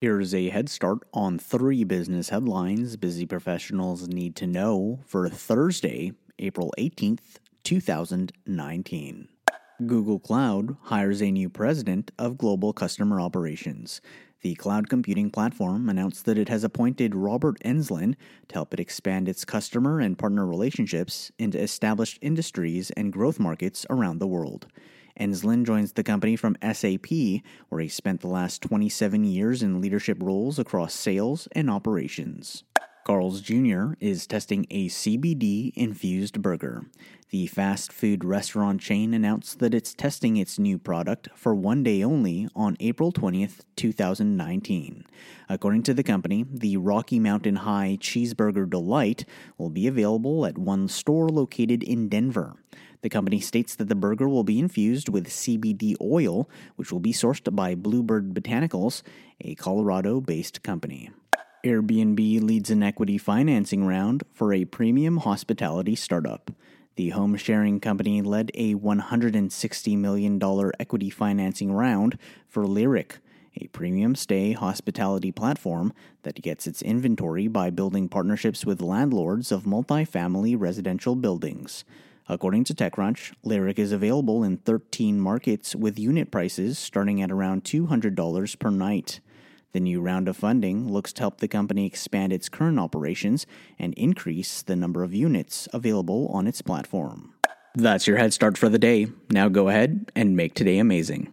Here's a head start on three business headlines busy professionals need to know for Thursday, April 18th, 2019. Google Cloud hires a new president of global customer operations. The cloud computing platform announced that it has appointed Robert Enslin to help it expand its customer and partner relationships into established industries and growth markets around the world. Enslin joins the company from SAP, where he spent the last 27 years in leadership roles across sales and operations. Carl's Jr. is testing a CBD infused burger. The fast food restaurant chain announced that it's testing its new product for one day only on April 20th, 2019. According to the company, the Rocky Mountain High Cheeseburger Delight will be available at one store located in Denver. The company states that the burger will be infused with CBD oil, which will be sourced by Bluebird Botanicals, a Colorado based company. Airbnb leads an equity financing round for a premium hospitality startup. The home sharing company led a $160 million equity financing round for Lyric, a premium stay hospitality platform that gets its inventory by building partnerships with landlords of multifamily residential buildings. According to TechCrunch, Lyric is available in 13 markets with unit prices starting at around $200 per night. The new round of funding looks to help the company expand its current operations and increase the number of units available on its platform. That's your head start for the day. Now go ahead and make today amazing.